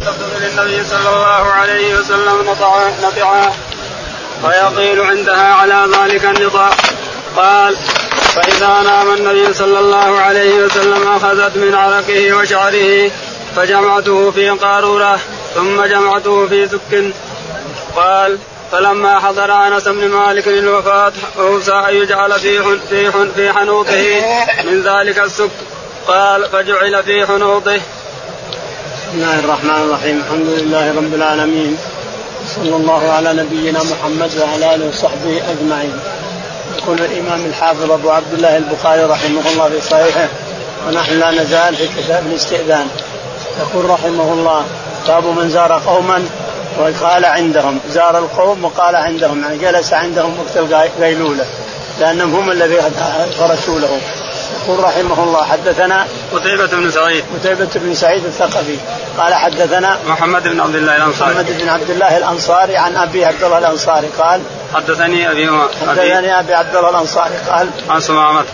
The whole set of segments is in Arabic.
تقتل للنبي صلى الله عليه وسلم نطعا ويقيل عندها على ذلك النطاع. قال فإذا نام النبي صلى الله عليه وسلم أخذت من عرقه وشعره فجمعته في قارورة ثم جمعته في سك. قال فلما حضر أنس بن مالك الوفاه اوصى أن يجعل في في في حنوطه من ذلك السك. قال فجعل في حنوطه. بسم الله الرحمن الرحيم الحمد لله رب العالمين صلى الله على نبينا محمد وعلى اله وصحبه اجمعين. يقول الامام الحافظ ابو عبد الله البخاري رحمه الله في صحيحه ونحن لا نزال في كتاب الاستئذان يقول رحمه الله باب من زار قوما وقال عندهم زار القوم وقال عندهم يعني جلس عندهم وقت القيلوله لانهم هم الذين فرشوا له يقول رحمه الله حدثنا قتيبة بن سعيد. قتيبة بن سعيد الثقفي. قال حدثنا محمد بن عبد الله الأنصاري. محمد بن عبد الله الأنصاري عن أبي عبد الله الأنصاري قال حدثني أبي حدثني أبي عبد الله الأنصاري قال عن سمامة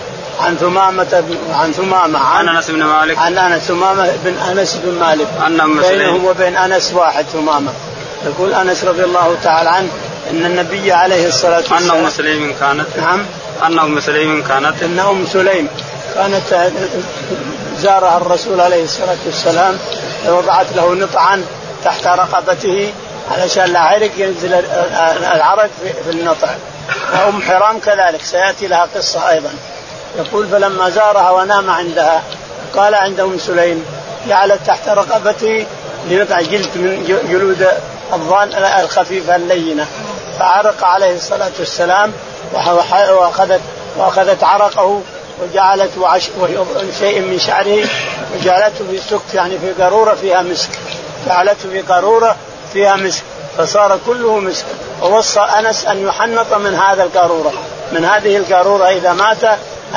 عن ثمامة عن ثمامة عن أنس بن مالك. عن أنس ثمامة بن أنس بن مالك. عن بينهم وبين أنس واحد ثمامة. يقول أنس رضي الله تعالى عنه إن النبي عليه الصلاة والسلام أن أم سليم كانت نعم. أن أم سليم كانت إن أم سليم كانت زارها الرسول عليه الصلاة والسلام وضعت له نطعا تحت رقبته علشان لا عرق ينزل العرق في النطع وام حرام كذلك سيأتي لها قصة أيضا. يقول فلما زارها ونام عندها قال عند أم سليم جعلت تحت رقبته لنطع جلد من جلود الظان الخفيفة اللينة. فعرق عليه الصلاة والسلام واخذت وأخذت عرقه وجعلت وعش شيء من شعره وجعلته في سك يعني في قاروره فيها مسك. جعلته في قاروره فيها مسك. فصار كله مسك. ووصى أنس أن يحنط من هذا القاروره من هذه القاروره إذا مات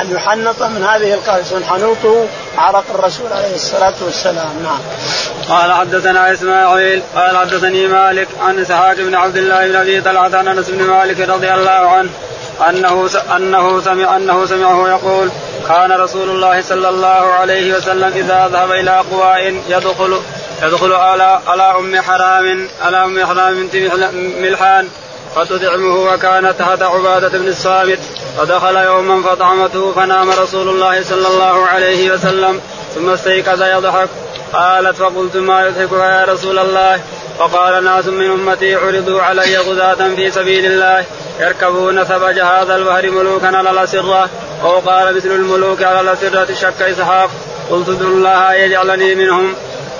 أن يحنط من هذه القاروره حنوطه عرق الرسول عليه الصلاة والسلام. نعم. قال حدثنا إسماعيل قال حدثني مالك عن إسحاق بن عبد الله بن أبي طلحة عن أنس بن مالك رضي الله عنه أنه أنه سمع أنه سمعه يقول كان رسول الله صلى الله عليه وسلم إذا ذهب إلى قواء يدخل يدخل على على أم حرام على أم حرام بنت ملحان فتطعمه وكانت تحت عبادة بن الصامت. فدخل يوما فطعمته فنام رسول الله صلى الله عليه وسلم ثم استيقظ يضحك. قالت فقلت ما يضحكك يا رسول الله؟ فقال ناس من أمتي عرضوا علي غزاة في سبيل الله. يركبون ثبج هذا البحر ملوكا على الأسرة. أو قال مثل الملوك على الأسرة شك إسحاق. قلت ادعو الله يجعلني منهم.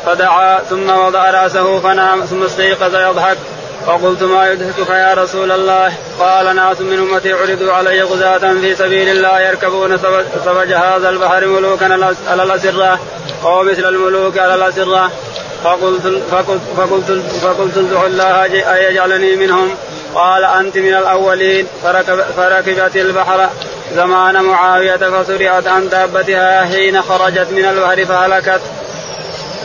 فدعا ثم وضع رأسه فنام ثم استيقظ يضحك. فقلت ما يضحكك يا رسول الله؟ قال ناس من أمتي عرضوا علي غزاة في سبيل الله يركبون ثبج هذا البحر ملوكا على الأسرة. أو مثل الملوك على الأسرة. فقلت فقلت فقلت فقلت الله ان يجعلني منهم. قال أنت من الأولين فركب فركبت البحر زمان معاوية فسرعت عن دابتها حين خرجت من البحر فهلكت.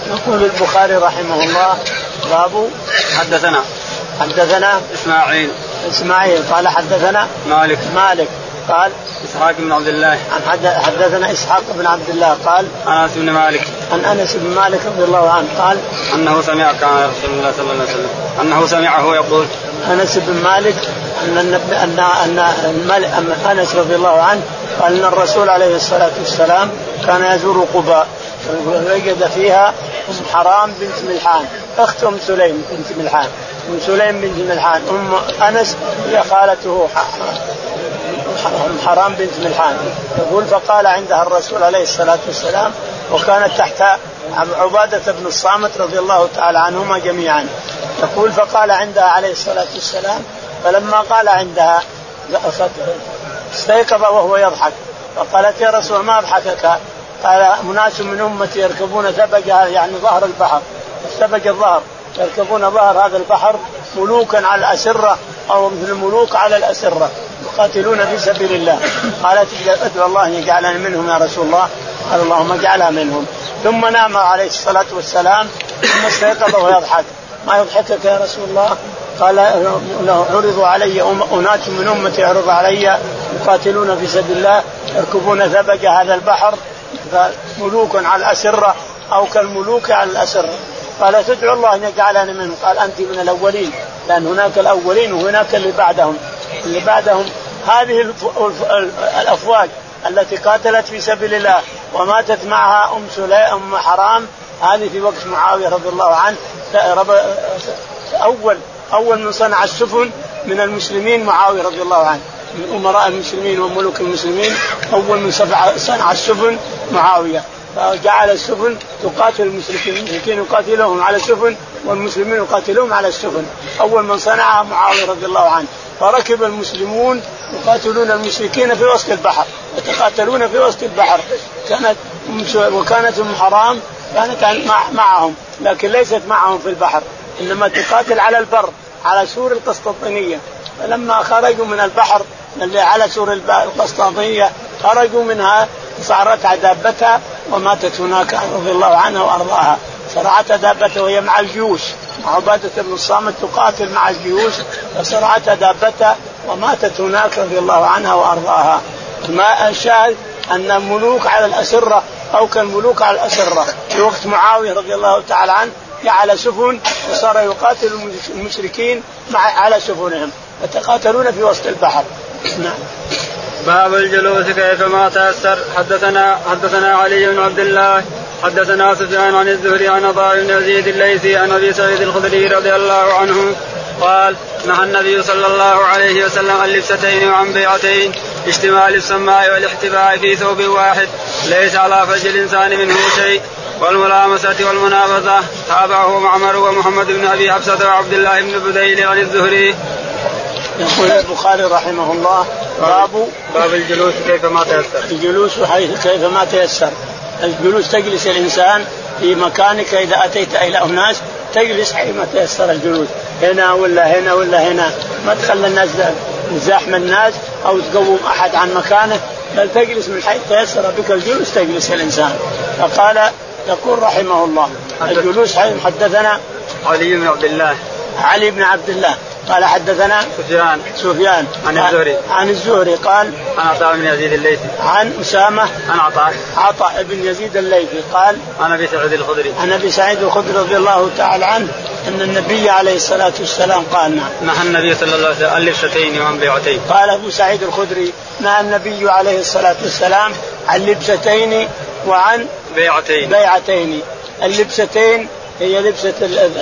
يقول البخاري رحمه الله باب حدثنا حدثنا إسماعيل. إسماعيل قال حدثنا مالك. مالك. قال إسحاق بن عبد الله. عن حدثنا إسحاق بن عبد الله قال أنس بن مالك. عن أنس بن مالك رضي الله عنه قال أنه سمع كان رسول الله صلى الله عليه وسلم. أنه سمعه يقول. أنس بن مالك ان ان ان, أن أنس رضي الله عنه قال إن الرسول عليه الصلاة والسلام كان يزور قباء. ووجد فيها ام حرام بنت ملحان أخت أم سليم بنت ملحان أم سليم بنت ملحان أم أنس هي خالته حرام بنت ملحان. يقول فقال عندها الرسول عليه الصلاة والسلام وكانت تحت عبادة بن الصامت رضي الله تعالى عنهما جميعا. يقول فقال عندها عليه الصلاة والسلام فلما قال عندها استيقظ وهو يضحك. فقالت يا رسول ما أضحكك؟ قال أناس من أمتي يركبون ثبج يعني ظهر البحر. ثبج الظهر. يركبون ظهر هذا البحر ملوكا على الأسرة أو مثل الملوك على الأسرة. يقاتلون في سبيل الله. قالت ادعو الله ان يجعلني منهم يا رسول الله. قال اللهم اجعلها منهم. ثم نام عليه الصلاة والسلام. ثم استيقظ ويضحك. ما يضحكك يا رسول الله؟ قال له عرضوا علي أناس من أمتي عرض علي. يقاتلون في سبيل الله. يركبون ثبج هذا البحر. ملوك على الأسرة أو كالملوك على الأسرة. قال تدعو الله أن يجعلني منهم؟ قال أنت من الأولين. لأن هناك الأولين وهناك اللي بعدهم. اللي بعدهم هذه الأفواج التي قاتلت في سبيل الله وماتت معها أم سليم أم حرام هذه في وقت معاوية رضي الله عنه. اول أول من صنع السفن من المسلمين معاوية رضي الله عنه من أمراء المسلمين وملوك المسلمين. أول من صنع السفن معاوية. فجعل السفن تقاتل المشركين المشركين يقاتلهم على السفن والمسلمين يقاتلون على السفن. أول من صنعها معاوية رضي الله عنه. فركب المسلمون يقاتلون المشركين في وسط البحر يتقاتلون في وسط البحر. كانت وكانت ام حرام كانت معهم لكن ليست معهم في البحر إنما تقاتل على البر على سور القسطنطينية. فلما خرجوا من البحر اللي على سور القسطنطينية خرجوا منها صرعتها دابتها وماتت هناك رضي الله عنها وأرضاها. صرعتها دابتها وهي مع الجيوش. عبادة بن الصامت تقاتل مع الجيوش فصرعتها دابتها وماتت هناك رضي الله عنها وأرضاها. ما الشاهد أن الملوك على الأسرة أو كالملوك على الأسرة. في وقت معاوية رضي الله تعالى عنه جعل سفن وصار يقاتل المشركين مع على سفنهم. يتقاتلون في وسط البحر. نعم. باب الجلوس كيفما تيسر حدثنا حدثنا علي بن عبد الله حدثنا سفيان عن الزهري عن عطاء بن يزيد الليثي عن أبي سعيد الخدري رضي الله عنه قال نهى النبي صلى الله عليه وسلم عن لبستين وعن بيعتين اشتمال السماء والاحتباء في ثوب واحد ليس على فرج الإنسان منه شيء والملامسة والمنابذة تابعه معمر ومحمد بن أبي حفصة وعبد الله بن بديل عن الزهري. يقول البخاري رحمه الله باب باب الجلوس كيفما تيسر. الجلوس حيث كيفما تيسر. الجلوس تجلس الإنسان في مكانك إذا أتيت إلى اناس تجلس حيثما تيسر الجلوس. هنا ولا هنا ولا هنا. ما تخلي الناس زحم الناس أو تقوم أحد عن مكانه بل تجلس من حيث تيسر بك الجلوس تجلس الإنسان. فقال يقول رحمه الله الجلوس حدثنا علي بن عبد الله. علي بن عبد الله. قال حدثنا سفيان. سفيان. عن الزهري. عن الزهري قال عن عطاء بن يزيد الليثي. عن أسامة. عن عطاء. عطاء بن يزيد الليثي قال عن أبي سعيد الخدري. عن أبي سعيد الخدري رضي الله تعالى عنه أن النبي عليه الصلاة والسلام قال نعم. نهى النبي صلى الله عليه وسلم عن لبستين وعن بيعتين. قال أبو سعيد الخدري نهى النبي عليه الصلاة والسلام عن لبستين وعن بيعتين. بيعتين. اللبستين هي لبسة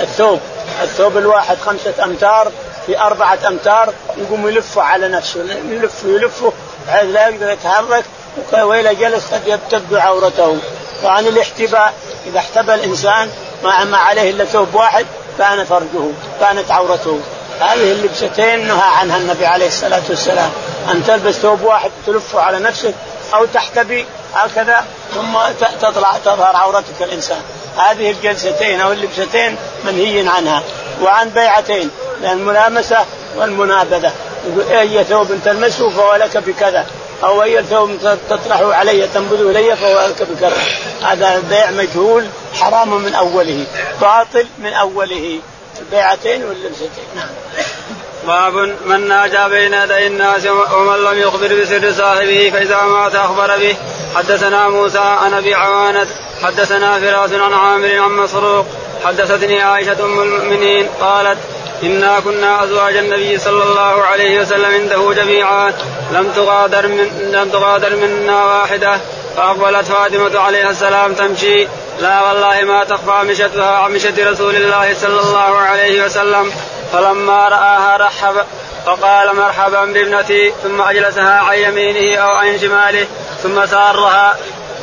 الثوب. الثوب الواحد خمسة أمتار. في أربعة أمتار يقوم يلفه على نفسه يلفه يلفه بحيث لا يقدر يتحرك وإذا جلس قد تبدو عورته وعن الاحتباء إذا احتبى الإنسان ما ما عليه إلا ثوب واحد كان فرجه كانت عورته. هذه اللبستين نهى عنها النبي عليه الصلاة والسلام. أن تلبس ثوب واحد تلفه على نفسك أو تحتبي هكذا ثم تطلع تظهر عورتك الإنسان. هذه الجلستين أو اللبستين منهي عنها. وعن بيعتين. الملامسة والمنابذة. يقول أي ثوب تلمسه فهو لك بكذا. أو أي ثوب تطرحه علي تنبذه إلي فهو لك بكذا. هذا البيع مجهول حرام من أوله. باطل من أوله. البيعتين واللمستين نعم. باب من ناجى بين يدي الناس ومن لم يخبر بسر صاحبه فإذا مات أخبر به. حدثنا موسى عن أبي عوانة. حدثنا فراس عن عامر عن مسروق. حدثتني عائشة أم المؤمنين. قالت إنا كنا أزواج النبي صلى الله عليه وسلم عنده جميعا. لم تغادر من لم تغادر منا واحدة. فأقبلت فاطمة عليها السلام تمشي. لا والله ما تخفى مشتها عن مشة رسول الله صلى الله عليه وسلم. فلما رآها رحب فقال مرحبا بابنتي. ثم أجلسها عن يمينه أو عن شماله. ثم سارها.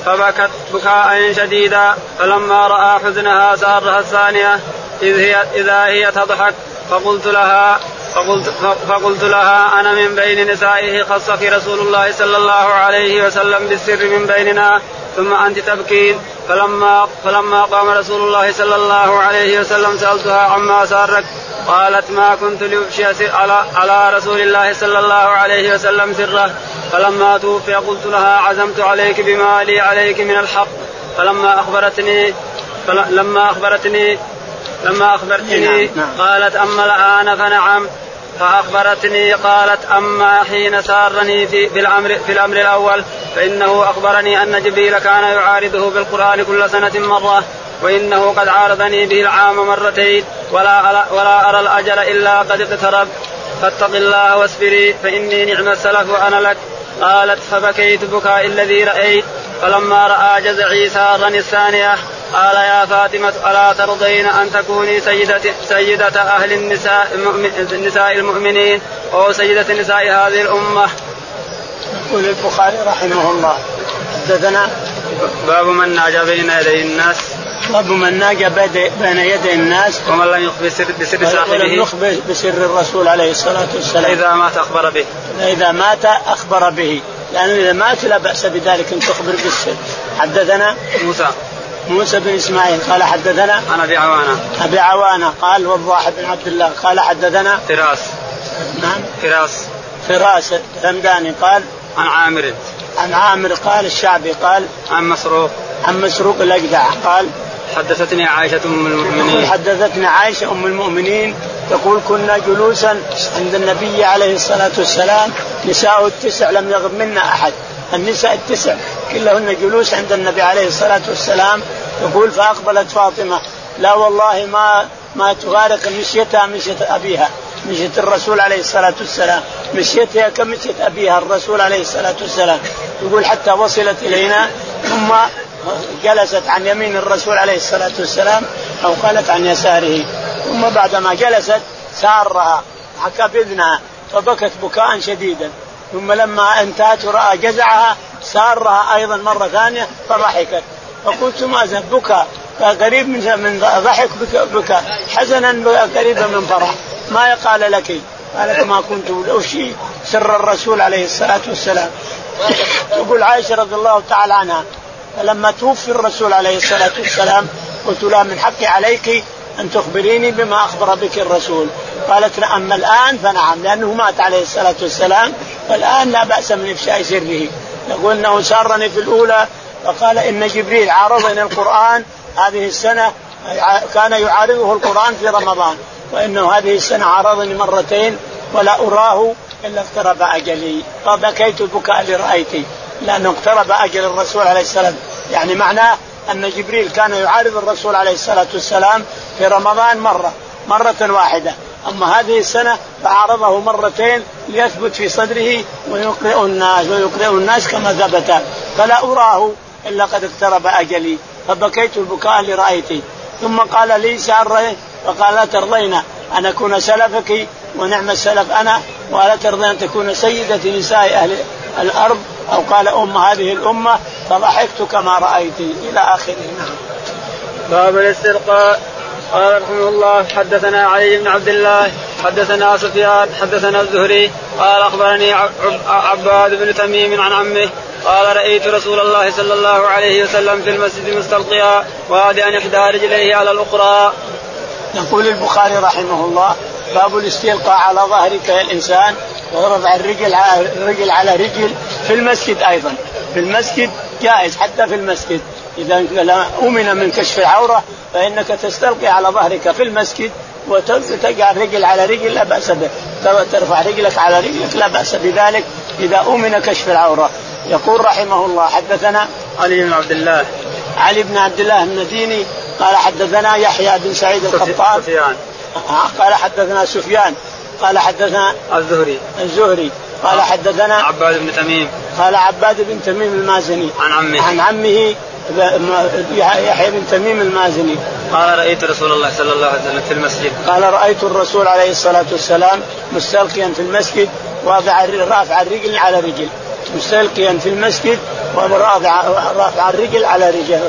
فبكت بكاء شديدا. فلما رأى حزنها سارها الثانية. إذ هي إذا هي تضحك فقلت لها فقلت, فقلت لها أنا من بين نسائه خصك رسول الله صلى الله عليه وسلم بالسر من بيننا ثم أنت تبكين. فلما فلما قام رسول الله صلى الله عليه وسلم سألتها عما سارك قالت ما كنت لافشي على على رسول الله صلى الله عليه وسلم سره. فلما توفي قلت لها عزمت عليك بما لي عليك من الحق. فلما أخبرتني فلما أخبرتني لما أخبرتني نعم،, نعم. قالت أما الآن فنعم. فأخبرتني قالت أما حين سارني في, في الامر في الأمر الأول فإنه أخبرني أن جبريل كان يعارضه بالقرآن كل سنة مرة وإنه قد عارضني به العام مرتين ولا ولا أرى الأجل إلا قد اقترب. فاتق الله واصبري فإني نعم السلف وأنا لك. قالت فبكيت بكاء الذي رأيت. فلما رأى جزعي سارا الثانية قال يا فاطمة ألا ترضين أن تكوني سيدة سيدة أهل النساء نساء المؤمنين أو سيدة نساء هذه الأمة. يقول البخاري رحمه الله. حدثنا باب من ناجى بين يدي الناس. باب من ناجى بين يدي الناس. ومن لم يخبر بسر, بسر صاحبه. ولم يخبر بسر الرسول عليه الصلاة والسلام. إذا مات أخبر به. إذا مات أخبر به. لأنه إذا مات لا بأس بذلك أن تخبر بالسر. حدثنا موسى. موسى بن إسماعيل قال حدثنا عن أبي عوانة. أبي عوانة قال وضاح بن عبد الله. قال حدثنا فراس. نعم. فراس. فراس الهمداني قال عن عامر. عن عامر قال الشعبي قال عن مسروق. عن مسروق الأجدع قال حدثتني عائشة أم المؤمنين. حدثتني عائشة أم المؤمنين تقول كنا جلوسا عند النبي عليه الصلاة والسلام نساء التسع لم يغب منا أحد. النساء التسع كلهن جلوس عند النبي عليه الصلاة والسلام. يقول فأقبلت فاطمة لا والله ما ما تفارق مشيتها مشية أبيها. مشية الرسول عليه الصلاة والسلام. مشيتها كمشية أبيها الرسول عليه الصلاة والسلام؟ يقول حتى وصلت إلينا. ثم جلست عن يمين الرسول عليه الصلاة والسلام أو قالت عن يساره. ثم بعدما جلست سارها حكى بإذنها فبكت بكاء شديدا. ثم لما انتهت ورأى جزعها سارها أيضا مرة ثانية فضحكت. فقلت ما بكى. قريب من من ضحك بكى حزنا قريبا من فرح. ما قال لك؟ قالت ما كنت أفشي سر الرسول عليه الصلاة والسلام. تقول عائشة رضي الله تعالى عنها فلما توفي الرسول عليه الصلاة والسلام قلت لها من حقي عليك أن تخبريني بما أخبر بك الرسول؟ قالت أما الآن. فنعم لأنه مات عليه الصلاة والسلام. والآن لا بأس من إفشاء سره. يقول أنه سارني في الأولى فقال إن جبريل عارضني القرآن هذه السنة كان يعارضه القرآن في رمضان وإنه هذه السنة عارضني مرتين ولا أراه إلا اقترب أجلي. فبكيت البكاء اللي رأيتي لأنه اقترب أجل الرسول عليه السلام. يعني معناه أن جبريل كان يعارض الرسول عليه الصلاة والسلام في رمضان مرة مرة واحدة. أما هذه السنة فعارضه مرتين ليثبت في صدره ويقرئ الناس ويقرئ الناس كما ثبت. فلا أراه إلا قد اقترب أجلي. فبكيت البكاء اللي رأيتي ثم قال لي سأرين فقال لا ترضين أن أكون سلفك ونعم السلف أنا. ولا ترضين أن تكون سيدة نساء أهل الأرض. أو قال أم هذه الأمة. فضحكت كما رأيت. إلى آخره. نعم باب الاسترقاء. قال رحمه الله حدثنا علي بن عبد الله حدثنا سفيان حدثنا الزهري قال أخبرني عباد بن تميم عن عمه قال رأيت رسول الله صلى الله عليه وسلم في المسجد مستلقيا وادعا احدى رجليه على الأخرى. يقول البخاري رحمه الله باب الاستلقاء على ظهرك يا الانسان ورفع الرجل على الرجل على رجل في المسجد أيضا في المسجد جائز حتى في المسجد إذا أمن من كشف العورة فإنك تستلقي على ظهرك في المسجد وتجعل رجل على رجل لا بأس به. ترفع رجلك على رجلك لا بأس بذلك. إذا امن كشف العورة. يقول رحمه الله حدثنا علي بن عبد الله. علي بن عبد الله المديني قال حدثنا يحيى بن سعيد القطان سفيان. قال حدثنا سفيان. قال حدثنا الزهري. الزهري. قال حدثنا عباد بن تميم. قال عباد بن تميم المازني. عن عمه. عن عمه يحيى بن تميم المازني. قال رأيت رسول الله صلى الله عليه وسلم في المسجد. قال رأيت الرسول عليه الصلاة والسلام مستلقيا في المسجد واضع رافع الرجل على رجل. مستلقيا في المسجد ورافع رافع الرجل على رجل.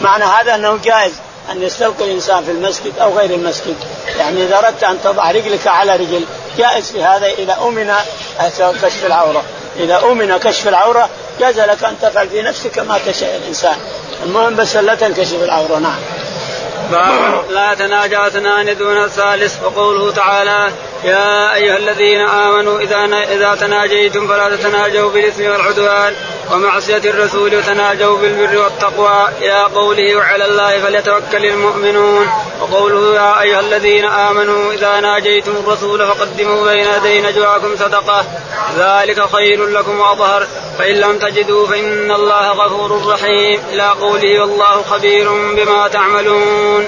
معنى هذا أنه جائز أن يستلقي الإنسان في المسجد أو غير المسجد. يعني إذا أردت أن تضع رجلك على رجل جائز في هذا إذا أمن كشف العورة. إذا أمن كشف العورة جاز لك أن تفعل في نفسك ما تشاء الإنسان. المهم بس لا تنكشف العورة نعم. باب لا تناجى اثنان دون الثالث. وقوله تعالى يا أيها الذين آمنوا إذا إذا تناجيتم فلا تتناجوا بالإثم والعدوان ومعصية الرسول وتناجوا بالبر والتقوى. إلى قوله وعلى الله فليتوكل المؤمنون. وقوله يا أيها الذين آمنوا إذا ناجيتم الرسول فقدموا بين يدي نجواكم صدقة. ذلك خير لكم وأظهر. فإن لم تجدوا فإن الله غفور رحيم. إلى قوله والله خبير بما تعملون.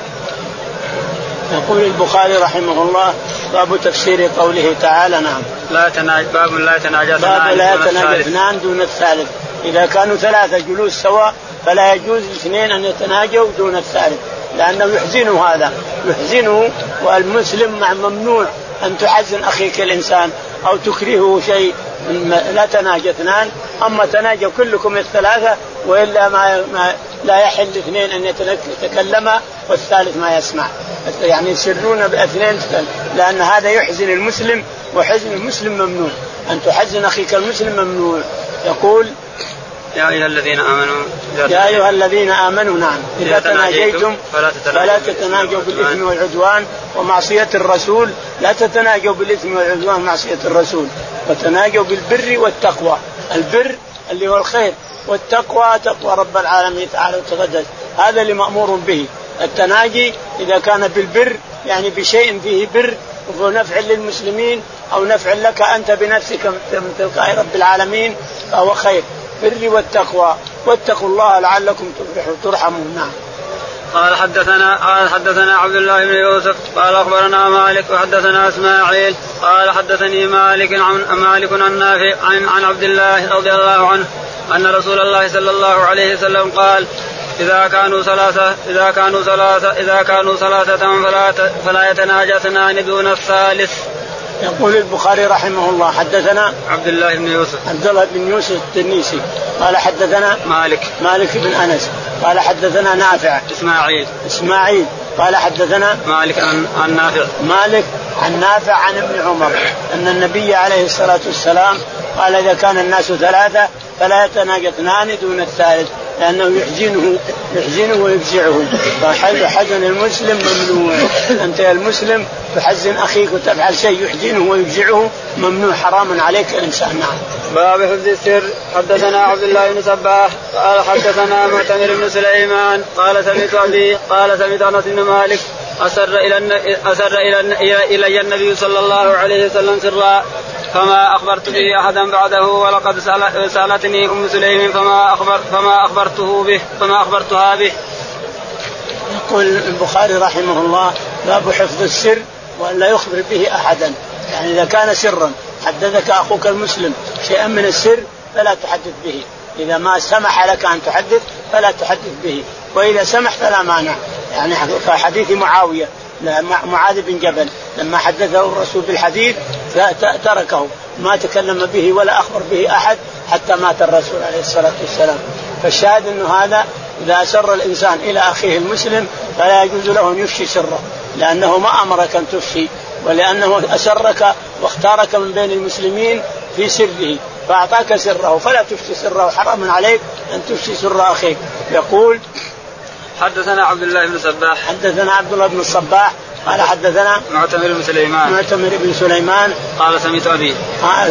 يقول البخاري رحمه الله باب تفسير قوله تعالى نعم. لا تناج باب لا يتناجى باب لا يتناجى اثنان دون الثالث. إذا كانوا ثلاثة جلوس سواء فلا يجوز الاثنين أن يتناجوا دون الثالث لأنه يحزنه هذا. يحزنه والمسلم ممنوع أن تحزن أخيك الإنسان أو تكرهه شيء لا تناجى اثنان. أما تناجوا كلكم الثلاثة وإلا ما, ما لا يحل اثنين أن يتكلما والثالث ما يسمع. يعني يسرون باثنين لأن هذا يحزن المسلم وحزن المسلم ممنوع. أن تحزن أخيك المسلم ممنوع. يقول يا أيها الذين آمنوا يا أيها الذين آمنوا نعم. إذا تناجيتم فلا تتناجوا بالإثم والعدوان ومعصية الرسول. لا تتناجوا بالإثم والعدوان ومعصية الرسول. وتناجوا بالبر والتقوى. البر اللي هو الخير. والتقوى تقوى رب العالمين تعالى وتقدس. هذا اللي مأمور به. التناجي إذا كان بالبر يعني بشيء فيه بر ونفع للمسلمين أو نفع لك أنت بنفسك من تلقاء رب العالمين فهو خير. بر والتقوى. واتقوا الله لعلكم تفلحون. ترحمون. نعم. قال حدثنا قال حدثنا عبد الله بن يوسف قال أخبرنا مالك وحدثنا إسماعيل قال حدثني مالك عن مالك عن نافع عن عن عبد الله رضي الله عنه أن رسول الله صلى الله عليه وسلم قال إذا كانوا ثلاثة إذا كانوا ثلاثة إذا كانوا ثلاثة فلا فلا يتناجى اثنان دون الثالث. يقول البخاري رحمه الله حدثنا عبد الله بن يوسف. عبد الله بن يوسف التنيسي. قال حدثنا مالك. مالك بن أنس. قال حدثنا نافع. إسماعيل. إسماعيل. قال حدثنا مالك عن عن نافع. مالك عن نافع عن ابن عمر. أن النبي عليه الصلاة والسلام قال إذا كان الناس ثلاثة فلا يتناجى اثنان دون الثالث. لأنه يحزنه يحزنه ويفزعه. فحزن المسلم ممنوع. أنت يا المسلم تحزن أخيك وتفعل شيء يحزنه ويفزعه ممنوع حرام عليك الانسان نعم. باب حفظ السر. حدثنا عبد الله بن سباح قال حدثنا معتمر بن سليمان. قال سمعت ابي قال سمعت أنس بن مالك. أسر إلى أسر إلى إلي النبي صلى الله عليه وسلم سرا. فما أخبرت به أحدا بعده ولقد سألتني أم سليم فما اخبر فما أخبرته به فما أخبرتها به. يقول البخاري رحمه الله باب حفظ السر ولا يخبر به أحدا. يعني إذا كان سرا حدثك أخوك المسلم شيئا من السر فلا تحدث به. إذا ما سمح لك أن تحدث فلا تحدث به. وإذا سمح فلا مانع. يعني كحديث معاوية معاذ بن جبل لما حدثه الرسول بالحديث تركه. ما تكلم به ولا أخبر به أحد حتى مات الرسول عليه الصلاة والسلام. فالشاهد انه هذا إذا أسر الإنسان إلى أخيه المسلم فلا يجوز له أن يفشي سره لأنه ما أمرك أن تفشي ولأنه أسرك واختارك من بين المسلمين في سره فأعطاك سره فلا تفشي سره. حرام عليك أن تفشي سر أخيك. يقول حدثنا عبد الله بن صباح حدثنا عبد الله بن الصباح قال حدثنا معتمر بن سليمان. معتمر بن سليمان. قال سمعت أبي.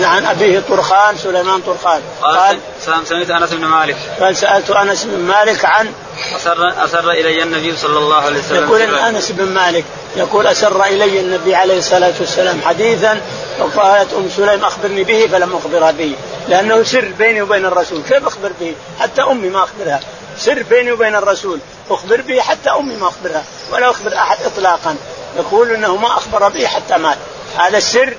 عن أبيه طرخان سليمان طرخان. قال, قال سمعت أنس بن مالك. قال سألت أنس بن مالك عن أسر أسر إلي النبي صلى الله عليه وسلم يقول أنس بن مالك يقول أسر إلي النبي عليه الصلاة والسلام حديثا فقالت أم سليم أخبرني به فلم أخبرها به لأنه سر بيني وبين الرسول. كيف أخبر به؟ حتى أمي ما أخبرها. سر بيني وبين الرسول. أخبر به حتى أمي ما أخبرها ولا أخبر أحد إطلاقا. يقول إنه ما أخبر به حتى مات. هذا السر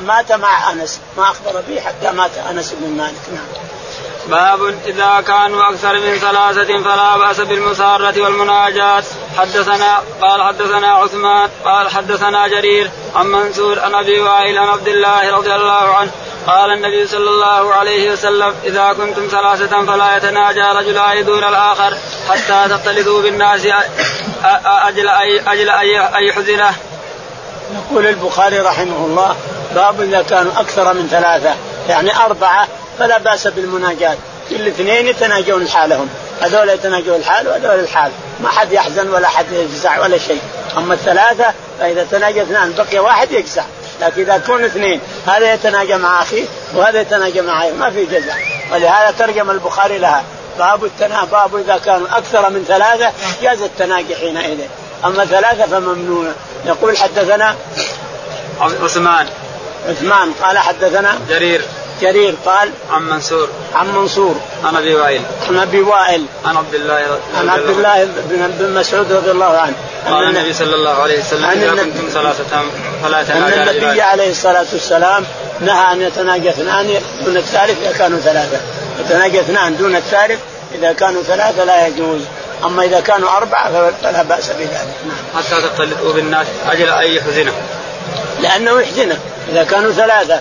مات مع أنس ما أخبر به حتى مات أنس بن مالك. نعم. باب إذا كانوا أكثر من ثلاثة فلا بأس بالمسارة والمناجاة. حدثنا قال حدثنا عثمان قال حدثنا جرير عن منصور عن أبي وائل عن عبد الله رضي الله عنه قال النبي صلى الله عليه وسلم إذا كنتم ثلاثة فلا يتناجى رجلان دون الآخر حتى تختلطوا بالناس أجل أي أجل أي حزنة. يقول البخاري رحمه الله باب إذا كانوا أكثر من ثلاثة يعني أربعة فلا بأس بالمناجاة. كل اثنين يتناجون لحالهم هذول يتناجون الحال وهذول الحال. ما حد يحزن ولا حد يجزع ولا شيء. أما الثلاثة فإذا تناجى اثنان بقي واحد يجزع. لكن إذا كون اثنين هذا يتناجى مع اخيه وهذا يتناجى مع اخيه ما في جزاء. ولهذا ترجم البخاري لها. باب التنا باب إذا كانوا أكثر من ثلاثة جاز التناجي حينئذ أما ثلاثة فممنوع. يقول حدثنا عثمان. عثمان قال حدثنا جرير. جرير قال عن منصور. عن منصور. عن أبي وائل. عن أبي وائل. عن عبد الله عن عبد الله بن مسعود رضي الله عنه. قال النبي صلى الله عليه وسلم إذا كنتم ثلاثة فلا أن النبي عليه الصلاة والسلام نهى أن يتناجى اثنان دون الثالث إذا كانوا ثلاثة. يتناجى اثنان دون الثالث إذا كانوا ثلاثة لا يجوز. أما إذا كانوا أربعة فلا بأس بذلك. نعم. حتى تختلطوا بالناس أجل أن يحزنه. لأنه يحزنه. إذا كانوا ثلاثة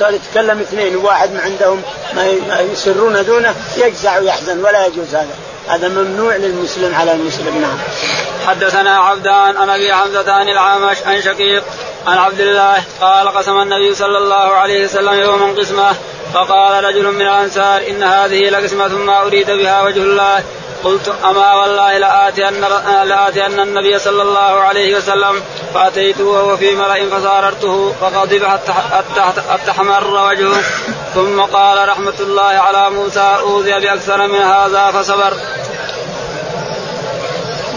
يتكلم اثنين وواحد من عندهم ما يسرون دونه يجزع ويحزن ولا يجوز هذا. هذا ممنوع للمسلم على المسلم نعم. حدثنا عبدان عن أبي حمزة عن العامش عن شقيق عن عبد الله قال قسم النبي صلى الله عليه وسلم يوما قسمه فقال رجل من الأنصار إن هذه لقسمة ما أريد بها وجه الله. قلت أما والله لآتين لآتين النبي صلى الله عليه وسلم فأتيته وهو في ملأ فساررته فغضب حتى احمر وجهه. ثم قال رحمة الله على موسى أوذي بأكثر من هذا فصبر.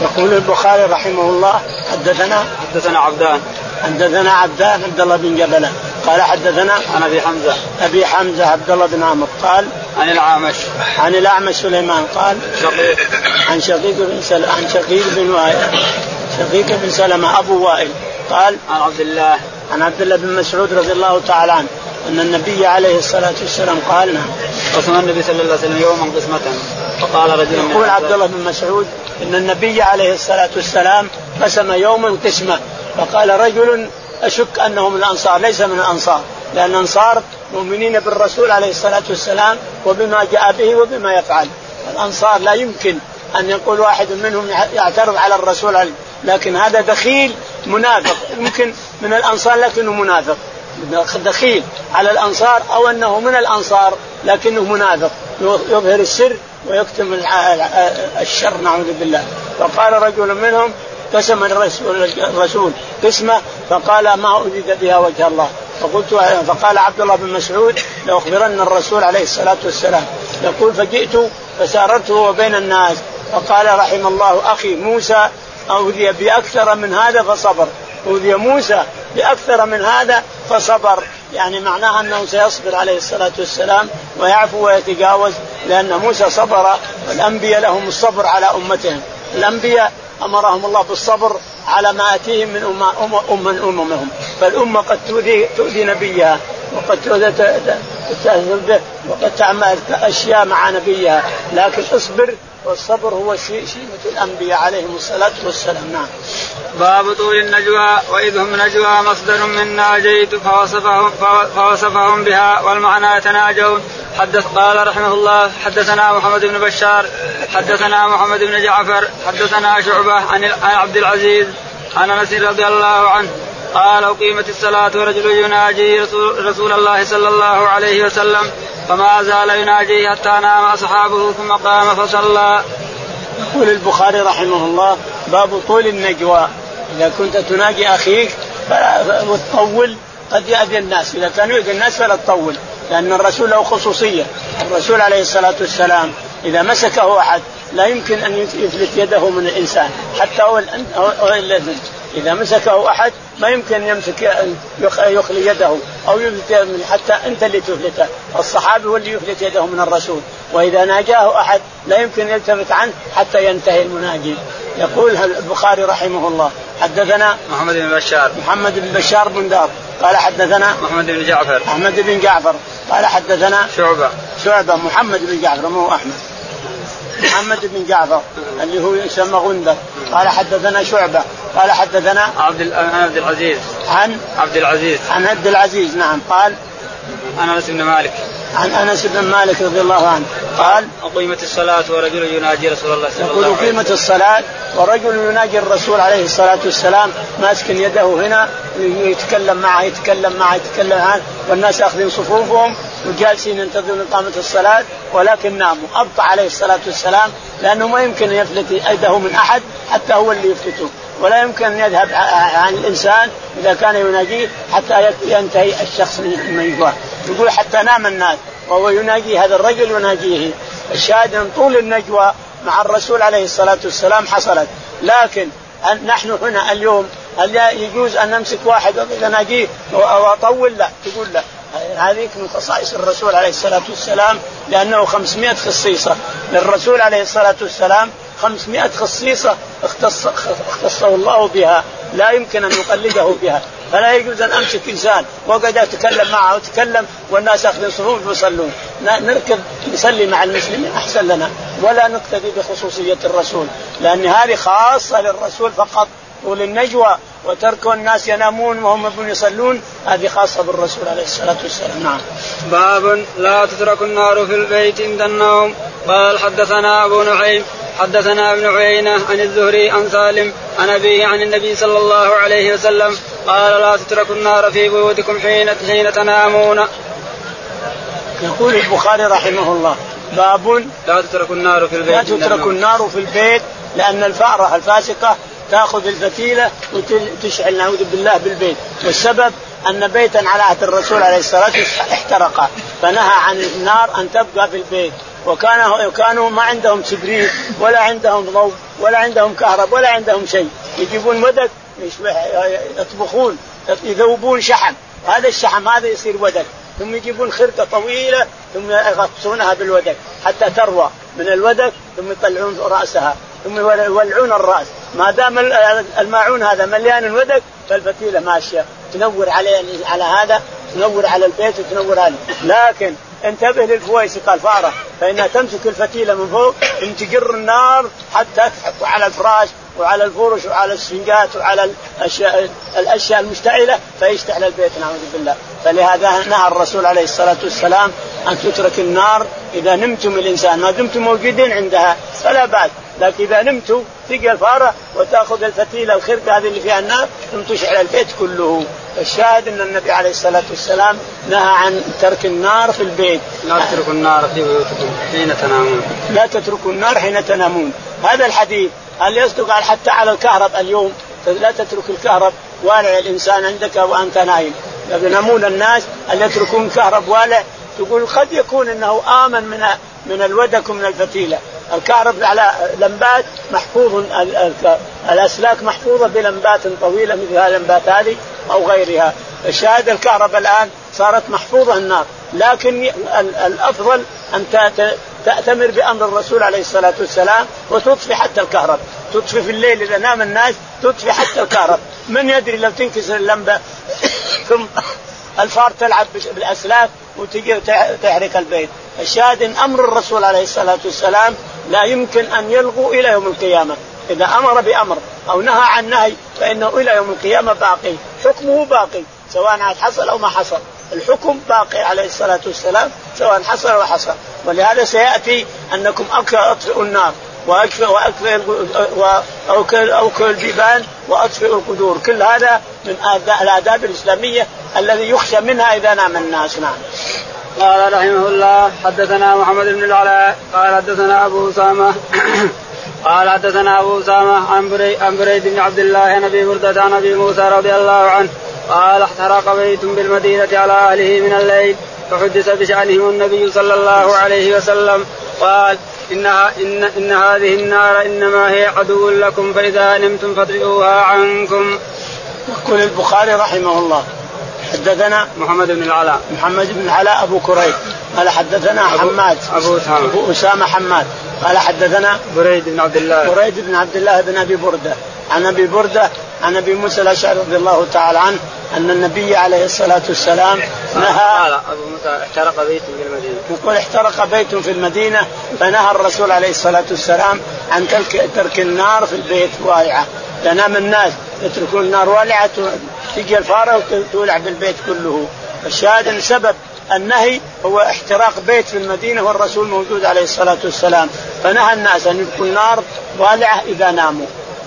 يقول البخاري رحمه الله حدثنا حدثنا عبدان. حدثنا عبدان عبد الله بن جبله قال حدثنا عن أبي حمزة. أبي حمزة عبد الله بن عمرو قال عن الأعمش. عن الأعمش سليمان قال شقيق. عن شقيق بن سل... عن شقيق بن وائل شقيق بن سلمة أبو وائل قال عن عبد الله. عن عبد الله بن مسعود رضي الله تعالى عنه أن النبي عليه الصلاة والسلام قال نعم. قسم النبي صلى الله عليه وسلم يوما قسمة. فقال رجل يقول عبد الله بن مسعود إن النبي عليه الصلاة والسلام قسم يوما قسمة. فقال رجل أشك انه من الأنصار ليس من الأنصار لأن الأنصار مؤمنين بالرسول عليه الصلاة والسلام وبما جاء به وبما يفعل. الأنصار لا يمكن أن يقول واحد منهم يعترض على الرسول عليه لكن هذا دخيل منافق. يمكن من الأنصار لكنه منافق. دخيل على الأنصار أو أنه من الأنصار لكنه منافق. يظهر السر ويكتم الشر نعوذ بالله. فقال رجل منهم قسم الرسول, قسمه فقال ما أريد بها وجه الله. فقلت فقال عبد الله بن مسعود لأخبرن الرسول عليه الصلاة والسلام. يقول فجئت فساررته بين الناس. فقال رحم الله أخي موسى اوذي بأكثر من هذا فصبر. اوذي موسى بأكثر من هذا فصبر. يعني معناها أنه سيصبر عليه الصلاة والسلام ويعفو ويتجاوز لأن موسى صبر والأنبياء لهم الصبر على أمتهم. الأنبياء أمرهم الله بالصبر على ما آتيهم من أم أم من أممهم. فالأمة قد تؤذي تؤذي نبيها وقد تؤذي وقد تعمل أشياء مع نبيها. لكن اصبر والصبر هو شيمة الأنبياء عليهم الصلاة والسلام. نعم. باب طول النجوى وإذ هم نجوى مصدر من ناجيت فوصفهم, فوصفهم بها والمعنى يتناجون. حدث قال رحمه الله حدثنا محمد بن بشار حدثنا محمد بن جعفر حدثنا شعبة عن عبد العزيز عن أنس رضي الله عنه قال أقيمت الصلاة ورجل يناجي رسول, رسول الله صلى الله عليه وسلم فما زال يناجي حتى نام أصحابه ثم قام فصلى. يقول البخاري رحمه الله باب طول النجوى. إذا كنت تناجي أخيك فلا تطول قد يأذي الناس. إذا كان يؤذي الناس فلا تطول لأن الرسول له خصوصية. الرسول عليه الصلاة والسلام إذا مسكه أحد لا يمكن أن يفلت يده من الإنسان حتى هو إذا مسكه أحد ما يمكن يمسك يخلي يده أو يفلت حتى أنت اللي تفلته الصحابي هو اللي يفلت يده من الرسول. وإذا ناجاه أحد لا يمكن يلتفت عنه حتى ينتهي المناجي. يقول البخاري رحمه الله. حدثنا محمد بن بشار. محمد بن بشار بن دار. قال حدثنا محمد بن جعفر. أحمد بن جعفر. قال حدثنا شعبة. شعبة. محمد بن جعفر مو أحمد. محمد بن جعفر اللي هو يسمى غندر قال حدثنا شعبة قال حدثنا عبد عبد العزيز. عن عبد العزيز. عن عبد العزيز نعم. قال عن أنس بن مالك. عن أنس بن مالك رضي الله عنه. قال أقيمت الصلاة ورجل يناجي رسول الله صلى الله عليه وسلم. يقول أقيمت الصلاة ورجل يناجي الرسول عليه الصلاة والسلام ماسك يده هنا يتكلم معه يتكلم معه يتكلم معه والناس اخذين صفوفهم وجالسين ينتظرون إقامة الصلاة ولكن ناموا. أبطأ عليه الصلاة والسلام لأنه ما يمكن أن يفلت يده من أحد حتى هو اللي يفلته. ولا يمكن أن يذهب عن الإنسان إذا كان يناجيه حتى ينتهي الشخص من نجواه يقول حتى نام الناس وهو يناجي هذا الرجل يناجيه. الشاهد ان طول النجوى مع الرسول عليه الصلاة والسلام حصلت. لكن نحن هنا اليوم هل يجوز أن نمسك واحد ونناجيه واطول لا تقول لا هذه من خصائص الرسول عليه الصلاة والسلام لأنه 500 خصيصة. للرسول عليه الصلاة والسلام 500 خصيصة اختص اختصه الله بها لا يمكن أن يقلده بها. فلا يجوز أن أمسك إنسان وأقعد أتكلم معه وأتكلم والناس ياخذون صفوف ويصلون نركب نصلي مع المسلمين أحسن لنا ولا نقتدي بخصوصية الرسول. لأن هذه خاصة للرسول فقط وللنجوى وترك الناس ينامون وهم يصلون. هذه خاصة بالرسول عليه الصلاة والسلام. نعم. باب لا تترك النار في البيت عند النوم. قال حدثنا أبو نعيم حدثنا ابن عيينة عن الزهري عن سالم عن أبيه عن النبي صلى الله عليه وسلم. قال لا تتركوا النار في بيوتكم حين حين تنامون. يقول البخاري رحمه الله باب لا تترك النار في البيت لا تترك النار في البيت لأن الفأرة الفاسقة تأخذ الفتيلة وتشعل نعوذ بالله بالبيت. والسبب أن بيتا على عهد الرسول عليه الصلاة والسلام احترق فنهى عن النار أن تبقى في البيت. وكان كانوا ما عندهم كبريت ولا عندهم ضوء ولا عندهم كهرب ولا عندهم شيء. يجيبون ودك يطبخون يذوبون شحم. هذا الشحم هذا يصير ودك. ثم يجيبون خرقة طويلة ثم يغطسونها بالودك حتى تروى. من الودك ثم يطلعون رأسها ثم يولعون الرأس. ما دام الماعون هذا مليان الودك فالفتيلة ماشية. تنور عليه على هذا تنور على البيت وتنور عليه لكن انتبه للفويسقة الفارة فإنها تمسك الفتيلة من فوق إن تجر النار حتى تحط على الفراش وعلى الفرش وعلى السنجات وعلى الاشياء الأشياء المشتعلة فيشتعل البيت نعوذ بالله. فلهذا نهى الرسول عليه الصلاة والسلام أن تترك النار إذا نمتم الإنسان. ما دمتم موجودين عندها فلا بأس. لكن إذا نمتوا تجي الفارة وتأخذ الفتيله الخرقة هذه اللي فيها النار ثم تشعل البيت كله. الشاهد إن النبي عليه الصلاة والسلام نهى عن ترك النار في البيت. لا تتركوا النار في بيوتكم حين تنامون. لا تتركوا النار حين تنامون. هذا الحديث هل يصدق حتى على الكهرب اليوم؟ لا تترك الكهرب والع الإنسان عندك وأنت نايم. ينامون الناس هل يتركون كهرب والع؟ تقول قد يكون إنه آمن من من الودك ومن الفتيلة. الكهرب على لمبات محفوظ الأسلاك محفوظة بلمبات طويلة مثل هذه اللمبات هذه أو غيرها. الشاهد الكهرباء الآن صارت محفوظة النار. لكن الأفضل أن تأتمر بأمر الرسول عليه الصلاة والسلام وتطفي حتى الكهرب. تطفي في الليل إذا نام الناس تطفي حتى الكهرب. من يدري لو تنكسر اللمبة ثم الفار تلعب بالأسلاك وتجي تحرق البيت. الشاهد إن أمر الرسول عليه الصلاة والسلام لا يمكن أن يلغوا إلى يوم القيامة. إذا أمر بأمر أو نهى عن نهي فإنه إلى يوم القيامة باقي. حكمه باقي سواء حصل أو ما حصل. الحكم باقي عليه الصلاة والسلام سواء حصل أو حصل. ولهذا سيأتي أنكم أطفئوا النار. واكفئ واكفئ واوكل البيبان وأطفئوا القدور. كل هذا من الآداب الإسلامية الذي يخشى منها إذا نام الناس نعم. قال رحمه الله حدثنا محمد بن العلاء قال حدثنا أبو أسامة قال حدثنا أبو أسامة عن بريد, عن بريد بن عبد الله عن أبي بردة عن أبي موسى رضي الله عنه قال احترق بيت بالمدينة على أهله من الليل فحدث بشأنهم النبي صلى الله عليه وسلم قال إنها إن إن هذه النار إنما هي عدو لكم فإذا نمتم فاطفئوها عنكم. يقول البخاري رحمه الله حدثنا محمد بن العلاء. محمد بن العلاء أبو كريب. قال حدثنا أبو حماد. أبو أسامة. أبو أسامة حماد. قال حدثنا بريد بن عبد الله. بريد بن عبد الله بن أبي بردة. عن أبي بردة عن أبي موسى الأشعري رضي الله تعالى عنه أن النبي عليه الصلاة والسلام نهى قال أبو موسى احترق بيت في المدينة. يقول احترق بيت في المدينة فنهى الرسول عليه الصلاة والسلام عن ترك ترك النار في البيت والعه ينام الناس يتركون النار والعه تجي الفارة وتولع بالبيت كله. الشاهد إن سبب النهي هو احتراق بيت في المدينة والرسول موجود عليه الصلاة والسلام. فنهى الناس أن يبقوا النار والعة إذا ناموا.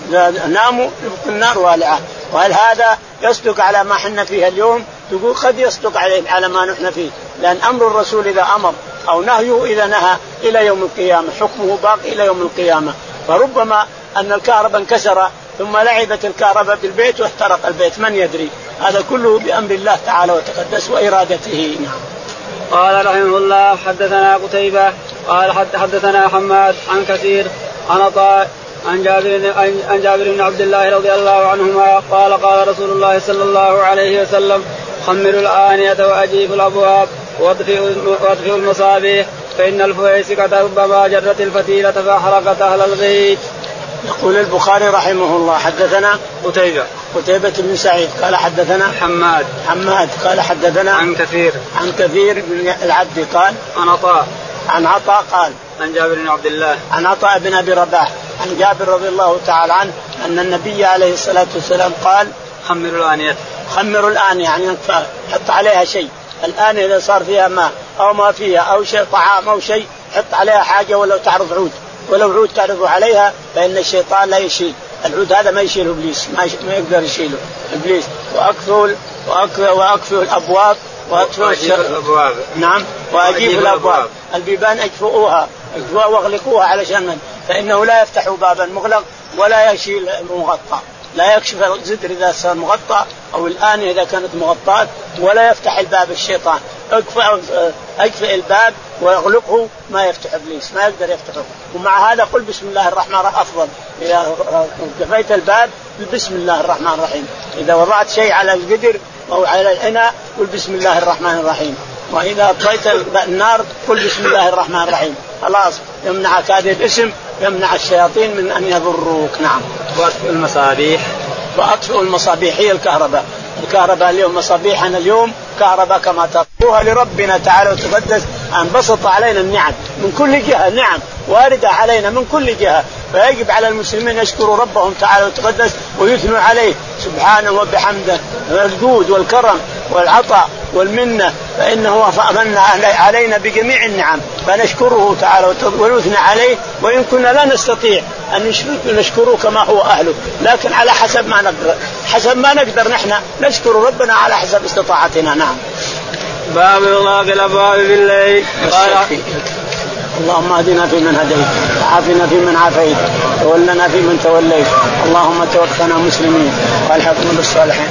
إذا ناموا يبقوا النار والعة. وهل هذا يصدق على ما حنا فيه اليوم؟ تقول قد يصدق عليه على ما نحن فيه. لأن أمر الرسول إذا أمر أو نهيه إذا نهى إلى يوم القيامة حكمه باقي إلى يوم القيامة. فربما أن الكهرباء انكسر ثم لعبت الكهرباء بالبيت واحترق البيت. من يدري؟ هذا كله بأمر الله تعالى وتقدس وإرادته. نعم. قال رحمه الله حدثنا قتيبة. قال حدثنا حماد عن كثير عن عطاء عن جابر عن جابر بن عبد الله رضي الله عنهما. قال قال رسول الله صلى الله عليه وسلم خمروا الآنية وأجيبوا الأبواب واطفئوا المصابيح فإن الفويسقة ربما جرت الفتيلة فأحرقت أهل البيت. يقول البخاري رحمه الله حدثنا قتيبة. قتيبة بن سعيد قال حدثنا حماد. حماد قال حدثنا عن كثير. عن كثير بن العبد قال عن عطاء. عن عطاء قال عن جابر بن عبد الله. عن عطاء بن أبي رباح عن جابر رضي الله تعالى عنه أن النبي عليه الصلاة والسلام قال خمروا الآنية. خمروا الآن يعني حط عليها شيء. الآن إذا صار فيها ماء أو ما فيها أو شيء طعام أو شيء حط عليها حاجة ولو تعرض عود. ولو عود تعرض عليها فإن الشيطان لا يشيل. العود هذا ما يشيله إبليس ما, ما يقدر يشيله. إبليس واكفوا واكفوا الأبواب واكفوا الأبواب. نعم وأجيب الأبواب. البيبان اكفؤوها وأغلقوها علشان فإنه لا يفتح بابا مغلق ولا يشيل مغطى. لا يكشف الزدر إذا صار مغطى أو الآن إذا كانت مغطاة ولا يفتح الباب الشيطان. اكفئ الباب واغلقه ما يفتح إبليس ما يقدر يفتحه. ومع هذا قل بسم الله الرحمن الرحيم. أفضل. إذا كفيت الباب بسم الله الرحمن الرحيم. إذا وضعت شيء على القدر أو على العنى قل بسم الله الرحمن الرحيم. وإذا أطفيت النار قل بسم الله الرحمن الرحيم. خلاص. يمنعك هذا الاسم. يمنع الشياطين من أن يضروك. نعم. وأطفئ المصابيح. واطفئوا المصابيح هي الكهرباء. الكهرباء اليوم مصابيحنا اليوم كهرباء كما تطلبوها لربنا تعالى وتقدس. ان بسط علينا النعم من كل جهة. نعم. واردة علينا من كل جهة. فيجب على المسلمين يشكروا ربهم تعالى وتقدس ويثنوا عليه. سبحانه وبحمده. الجود والكرم. والعطاء والمنة فإنه من علينا بجميع النعم. فنشكره تعالى ونثني عليه وإن كنا لا نستطيع أن نشكره كما هو أهله. لكن على حسب ما نقدر. حسب ما نقدر نحن نشكر ربنا على حسب استطاعتنا. نعم. باب إغلاق الأبواب بالليل. قال اللهم اهدنا فيمن هديت وعافنا فيمن عافيت تولنا فيمن توليت. اللهم توفنا مسلمين والحقنا بالصالحين.